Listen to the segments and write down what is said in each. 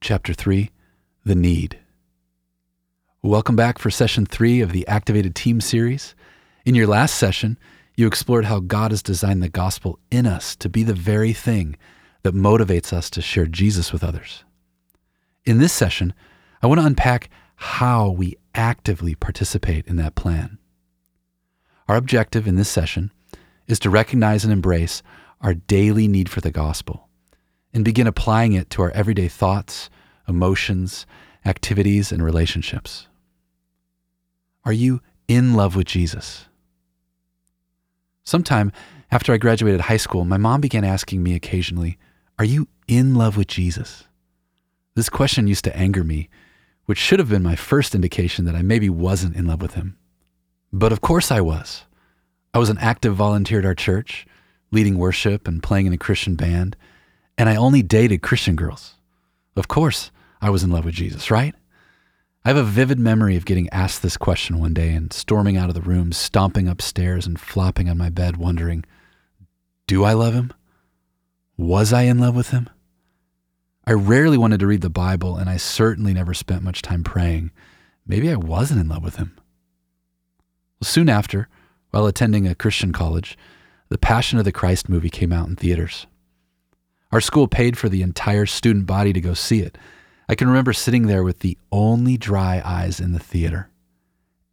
Chapter 3 The Need. Welcome back for session three of the Activated Team series. In your last session, you explored how God has designed the gospel in us to be the very thing that motivates us to share Jesus with others. In this session, I want to unpack how we actively participate in that plan. Our objective in this session is to recognize and embrace our daily need for the gospel and begin applying it to our everyday thoughts, emotions, activities, and relationships. Are you in love with Jesus? Sometime after I graduated high school, my mom began asking me occasionally, Are you in love with Jesus? This question used to anger me, which should have been my first indication that I maybe wasn't in love with him. But of course I was. I was an active volunteer at our church, leading worship and playing in a Christian band, and I only dated Christian girls. Of course, I was in love with Jesus, right? I have a vivid memory of getting asked this question one day and storming out of the room, stomping upstairs and flopping on my bed, wondering, Do I love him? Was I in love with him? I rarely wanted to read the Bible, and I certainly never spent much time praying. Maybe I wasn't in love with him. Well, soon after, while attending a Christian college, the Passion of the Christ movie came out in theaters. Our school paid for the entire student body to go see it I can remember sitting there with the only dry eyes in the theater.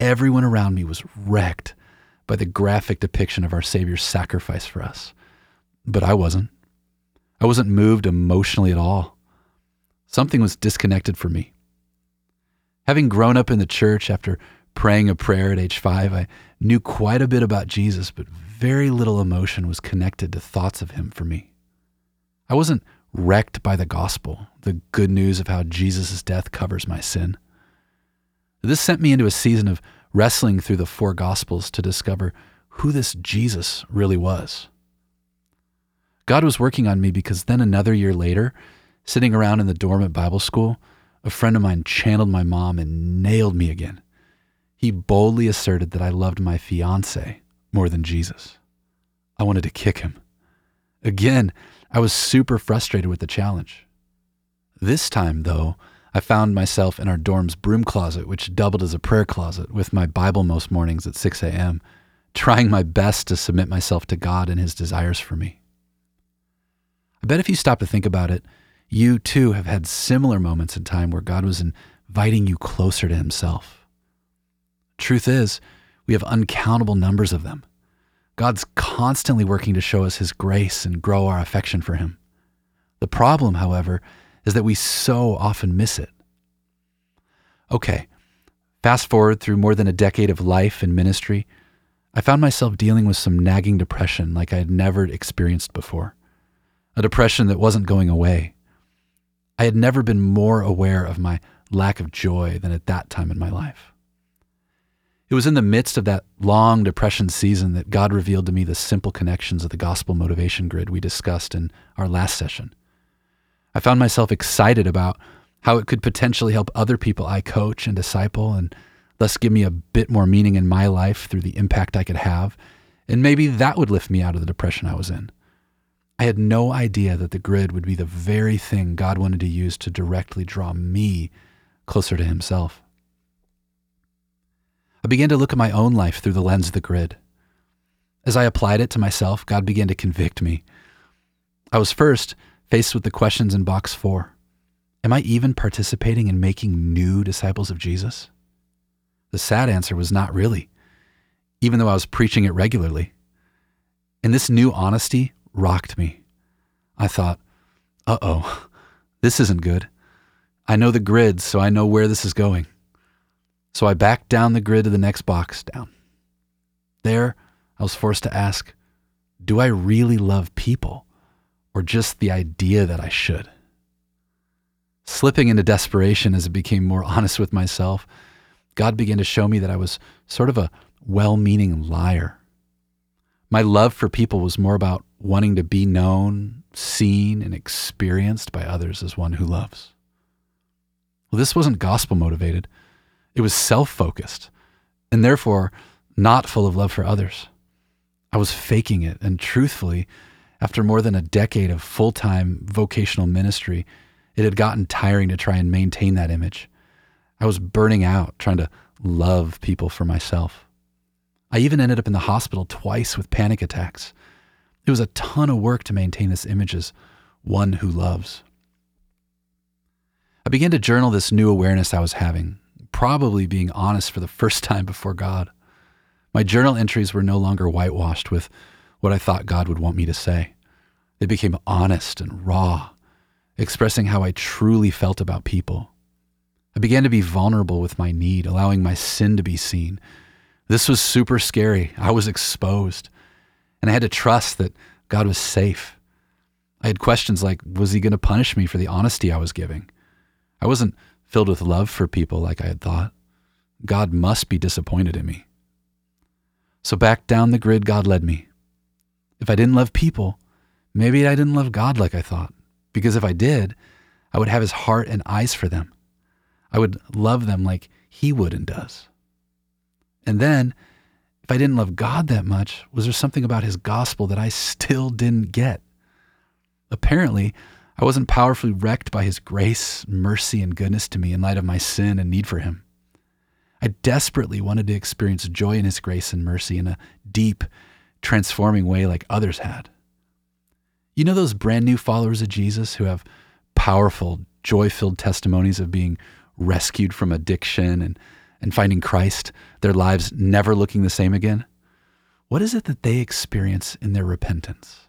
Everyone around me was wrecked by the graphic depiction of our Savior's sacrifice for us. But I wasn't. I wasn't moved emotionally at all. Something was disconnected for me. Having grown up in the church after praying a prayer at age five, I knew quite a bit about Jesus, but very little emotion was connected to thoughts of him for me. I wasn't wrecked by the gospel, the good news of how Jesus' death covers my sin. This sent me into a season of wrestling through the four gospels to discover who this Jesus really was. God was working on me because then another year later, sitting around in the dorm at Bible school, a friend of mine channeled my mom and nailed me again. He boldly asserted that I loved my fiance more than Jesus. I wanted to kick him. Again, I was super frustrated with the challenge. This time, though, I found myself in our dorm's broom closet, which doubled as a prayer closet, with my Bible most mornings at 6 a.m., trying my best to submit myself to God and His desires for me. I bet if you stop to think about it, you too have had similar moments in time where God was inviting you closer to Himself. Truth is, we have uncountable numbers of them. God's constantly working to show us His grace and grow our affection for Him. The problem, however, is that we so often miss it. Okay, fast forward through more than a decade of life and ministry, I found myself dealing with some nagging depression like I had never experienced before. A depression that wasn't going away. I had never been more aware of my lack of joy than at that time in my life. It was in the midst of that long depression season that God revealed to me the simple connections of the gospel motivation grid we discussed in our last session. I found myself excited about how it could potentially help other people I coach and disciple and thus give me a bit more meaning in my life through the impact I could have. And maybe that would lift me out of the depression I was in. I had no idea that the grid would be the very thing God wanted to use to directly draw me closer to Himself. I began to look at my own life through the lens of the grid. As I applied it to myself, God began to convict me. I was first faced with the questions in box four Am I even participating in making new disciples of Jesus? The sad answer was not really, even though I was preaching it regularly. And this new honesty rocked me. I thought, uh oh, this isn't good. I know the grid, so I know where this is going. So I backed down the grid to the next box down. There, I was forced to ask Do I really love people, or just the idea that I should? Slipping into desperation as I became more honest with myself, God began to show me that I was sort of a well meaning liar. My love for people was more about wanting to be known, seen, and experienced by others as one who loves. Well, this wasn't gospel motivated. It was self focused and therefore not full of love for others. I was faking it. And truthfully, after more than a decade of full time vocational ministry, It had gotten tiring to try and maintain that image. I was burning out trying to love people for myself. I even ended up in the hospital twice with panic attacks. It was a ton of work to maintain this image as one who loves. I began to journal this new awareness I was having, probably being honest for the first time before God. My journal entries were no longer whitewashed with what I thought God would want me to say. They became honest and raw, expressing how I truly felt about people. I began to be vulnerable with my need, allowing my sin to be seen. This was super scary. I was exposed. And I had to trust that God was safe. I had questions like Was he going to punish me for the honesty I was giving? I wasn't filled with love for people like I had thought. God must be disappointed in me. So back down the grid, God led me. If I didn't love people, maybe I didn't love God like I thought. Because if I did, I would have his heart and eyes for them. I would love them like he would and does. And then, if I didn't love God that much, was there something about his gospel that I still didn't get? Apparently, I wasn't powerfully wrecked by his grace, mercy, and goodness to me in light of my sin and need for him. I desperately wanted to experience joy in his grace and mercy in a deep, transforming way like others had. You know those brand new followers of Jesus who have powerful, joy filled testimonies of being rescued from addiction and, and finding Christ, their lives never looking the same again? What is it that they experience in their repentance?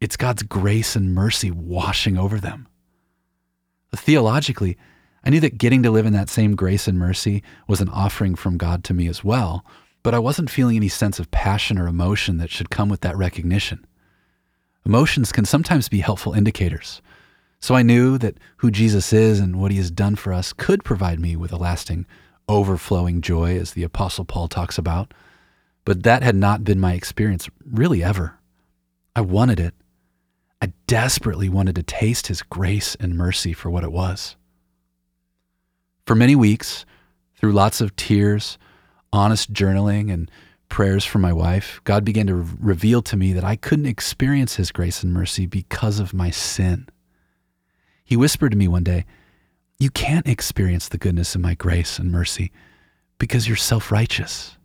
It's God's grace and mercy washing over them. Theologically, I knew that getting to live in that same grace and mercy was an offering from God to me as well, but I wasn't feeling any sense of passion or emotion that should come with that recognition. Emotions can sometimes be helpful indicators. So I knew that who Jesus is and what he has done for us could provide me with a lasting, overflowing joy, as the Apostle Paul talks about. But that had not been my experience really ever. I wanted it. I desperately wanted to taste his grace and mercy for what it was. For many weeks, through lots of tears, honest journaling, and prayers for my wife, God began to reveal to me that I couldn't experience His grace and mercy because of my sin. He whispered to me one day, You can't experience the goodness of my grace and mercy because you're self righteous.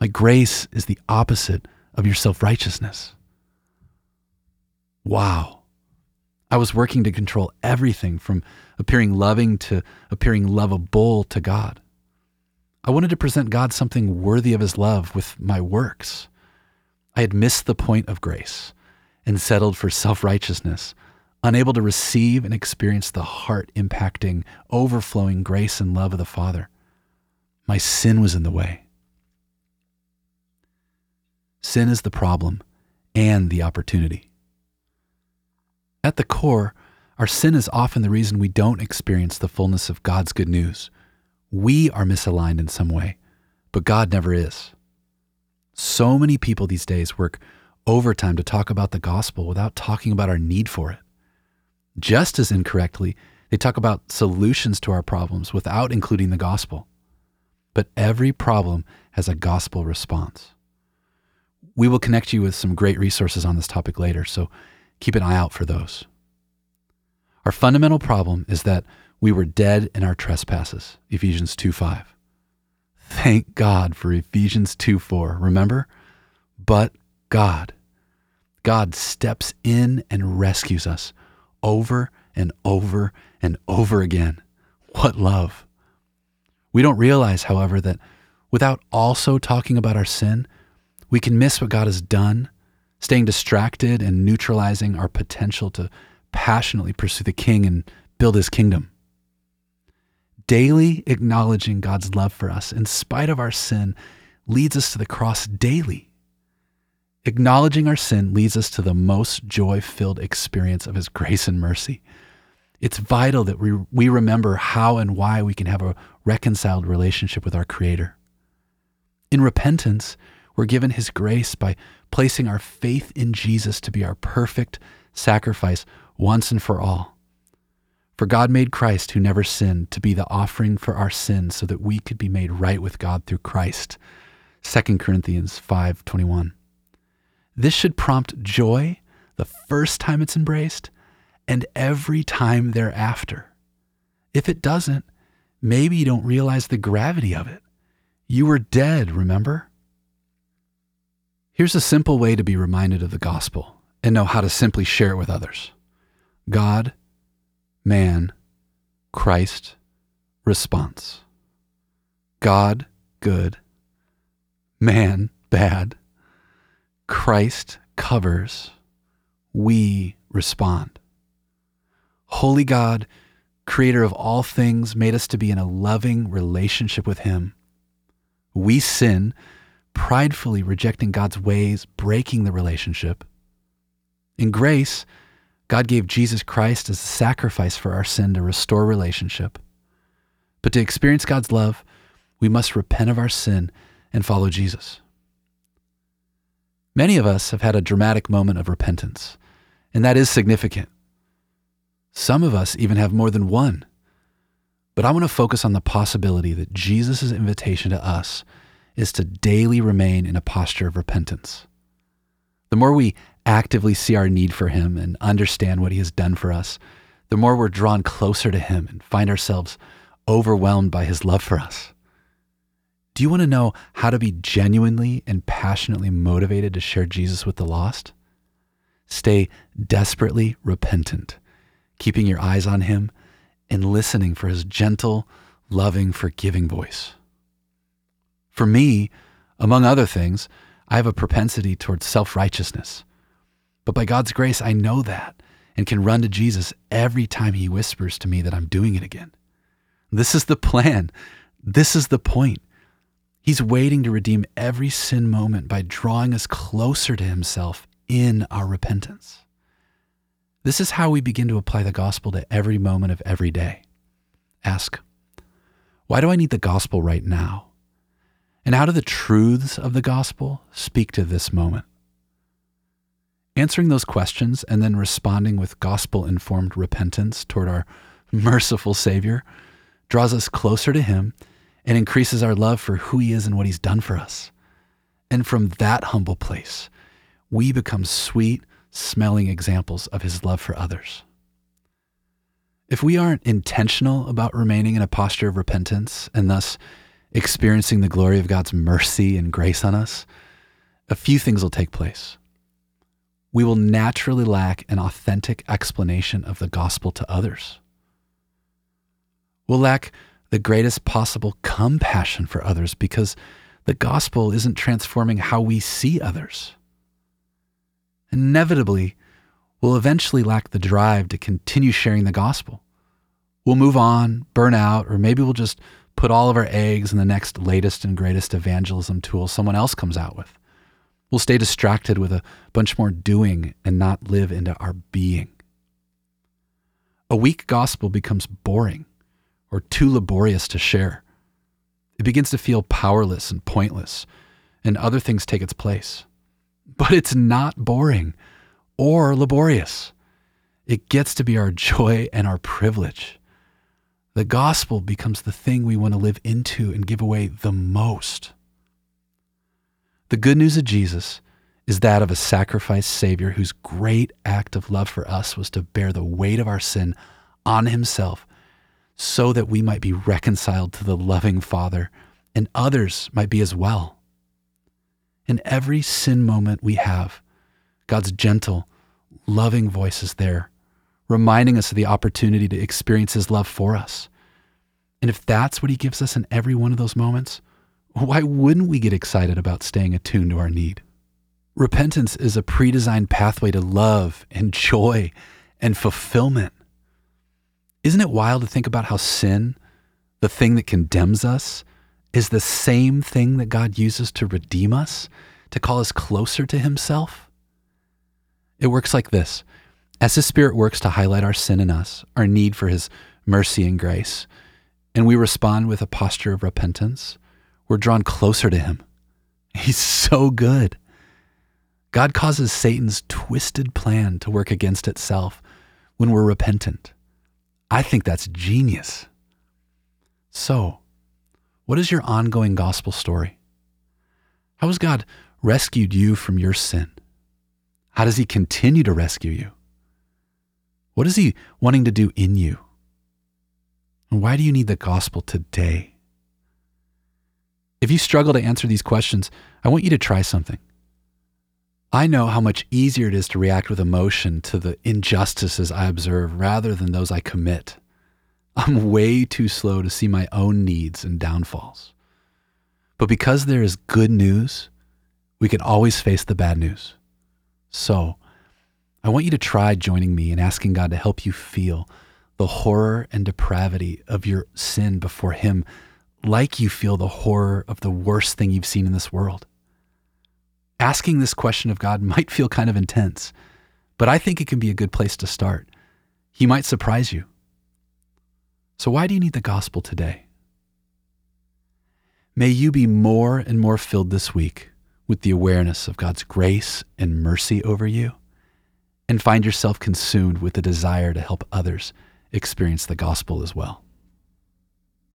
My grace is the opposite of your self righteousness. Wow. I was working to control everything from appearing loving to appearing lovable to God. I wanted to present God something worthy of his love with my works. I had missed the point of grace and settled for self righteousness, unable to receive and experience the heart impacting, overflowing grace and love of the Father. My sin was in the way. Sin is the problem and the opportunity. At the core, our sin is often the reason we don't experience the fullness of God's good news. We are misaligned in some way, but God never is. So many people these days work overtime to talk about the gospel without talking about our need for it. Just as incorrectly, they talk about solutions to our problems without including the gospel. But every problem has a gospel response. We will connect you with some great resources on this topic later, so Keep an eye out for those. Our fundamental problem is that we were dead in our trespasses. Ephesians 2 5. Thank God for Ephesians 2 4. Remember? But God. God steps in and rescues us over and over and over again. What love. We don't realize, however, that without also talking about our sin, we can miss what God has done staying distracted and neutralizing our potential to passionately pursue the King and build his kingdom. Daily acknowledging God's love for us in spite of our sin leads us to the cross daily. Acknowledging our sin leads us to the most joy filled experience of his grace and mercy. It's vital that we, we remember how and why we can have a reconciled relationship with our Creator. In repentance, we're given his grace by placing our faith in Jesus to be our perfect sacrifice once and for all. For God made Christ, who never sinned, to be the offering for our sins so that we could be made right with God through Christ. 2 Corinthians 5:21. This should prompt joy the first time it's embraced and every time thereafter. If it doesn't, maybe you don't realize the gravity of it. You were dead, remember? Here's a simple way to be reminded of the gospel and know how to simply share it with others God, man, Christ, response. God, good. Man, bad. Christ covers. We respond. Holy God, creator of all things, made us to be in a loving relationship with Him. We sin pridefully rejecting God's ways, breaking the relationship. In grace, God gave Jesus Christ as a sacrifice for our sin to restore relationship. But to experience God's love, we must repent of our sin and follow Jesus. Many of us have had a dramatic moment of repentance, and that is significant. Some of us even have more than one. But I want to focus on the possibility that Jesus' invitation to us is to daily remain in a posture of repentance. The more we actively see our need for Him and understand what He has done for us, the more we're drawn closer to Him and find ourselves overwhelmed by His love for us. Do you want to know how to be genuinely and passionately motivated to share Jesus with the lost? Stay desperately repentant, keeping your eyes on Him and listening for His gentle, loving, forgiving voice. For me, among other things, I have a propensity towards self righteousness. But by God's grace, I know that and can run to Jesus every time He whispers to me that I'm doing it again. This is the plan. This is the point. He's waiting to redeem every sin moment by drawing us closer to Himself in our repentance. This is how we begin to apply the gospel to every moment of every day. Ask, why do I need the gospel right now? And how do the truths of the gospel speak to this moment? Answering those questions and then responding with gospel informed repentance toward our merciful Savior draws us closer to Him and increases our love for who He is and what He's done for us. And from that humble place, we become sweet, smelling examples of His love for others. If we aren't intentional about remaining in a posture of repentance and thus experiencing the glory of God's mercy and grace on us, a few things will take place. We will naturally lack an authentic explanation of the gospel to others. We'll lack the greatest possible compassion for others because the gospel isn't transforming how we see others. Inevitably, we'll eventually lack the drive to continue sharing the gospel. We'll move on, burn out, or maybe we'll just put all of our eggs in the next latest and greatest evangelism tool someone else comes out with. We'll stay distracted with a bunch more doing and not live into our being. A weak gospel becomes boring or too laborious to share. It begins to feel powerless and pointless, and other things take its place. But it's not boring or laborious. It gets to be our joy and our privilege. The gospel becomes the thing we want to live into and give away the most. The good news of Jesus is that of a sacrificed Savior whose great act of love for us was to bear the weight of our sin on himself so that we might be reconciled to the loving Father and others might be as well. In every sin moment we have, God's gentle, loving voice is there reminding us of the opportunity to experience His love for us. And if that's what He gives us in every one of those moments, why wouldn't we get excited about staying attuned to our need? Repentance is a pre designed pathway to love and joy and fulfillment. Isn't it wild to think about how sin, the thing that condemns us, is the same thing that God uses to redeem us, to call us closer to Himself? It works like this as His Spirit works to highlight our sin in us, our need for His mercy and grace, and we respond with a posture of repentance, we're drawn closer to Him. He's so good. God causes Satan's twisted plan to work against itself when we're repentant. I think that's genius. So, what is your ongoing gospel story? How has God rescued you from your sin? How does He continue to rescue you? What is He wanting to do in you? And why do you need the gospel today? If you struggle to answer these questions, I want you to try something. I know how much easier it is to react with emotion to the injustices I observe rather than those I commit. I'm way too slow to see my own needs and downfalls. But because there is good news, we can always face the bad news. So, I want you to try joining me in asking God to help you feel the horror and depravity of your sin before Him, like you feel the horror of the worst thing you've seen in this world. Asking this question of God might feel kind of intense, but I think it can be a good place to start. He might surprise you. So, why do you need the gospel today? May you be more and more filled this week with the awareness of God's grace and mercy over you and find yourself consumed with the desire to help others experience the gospel as well.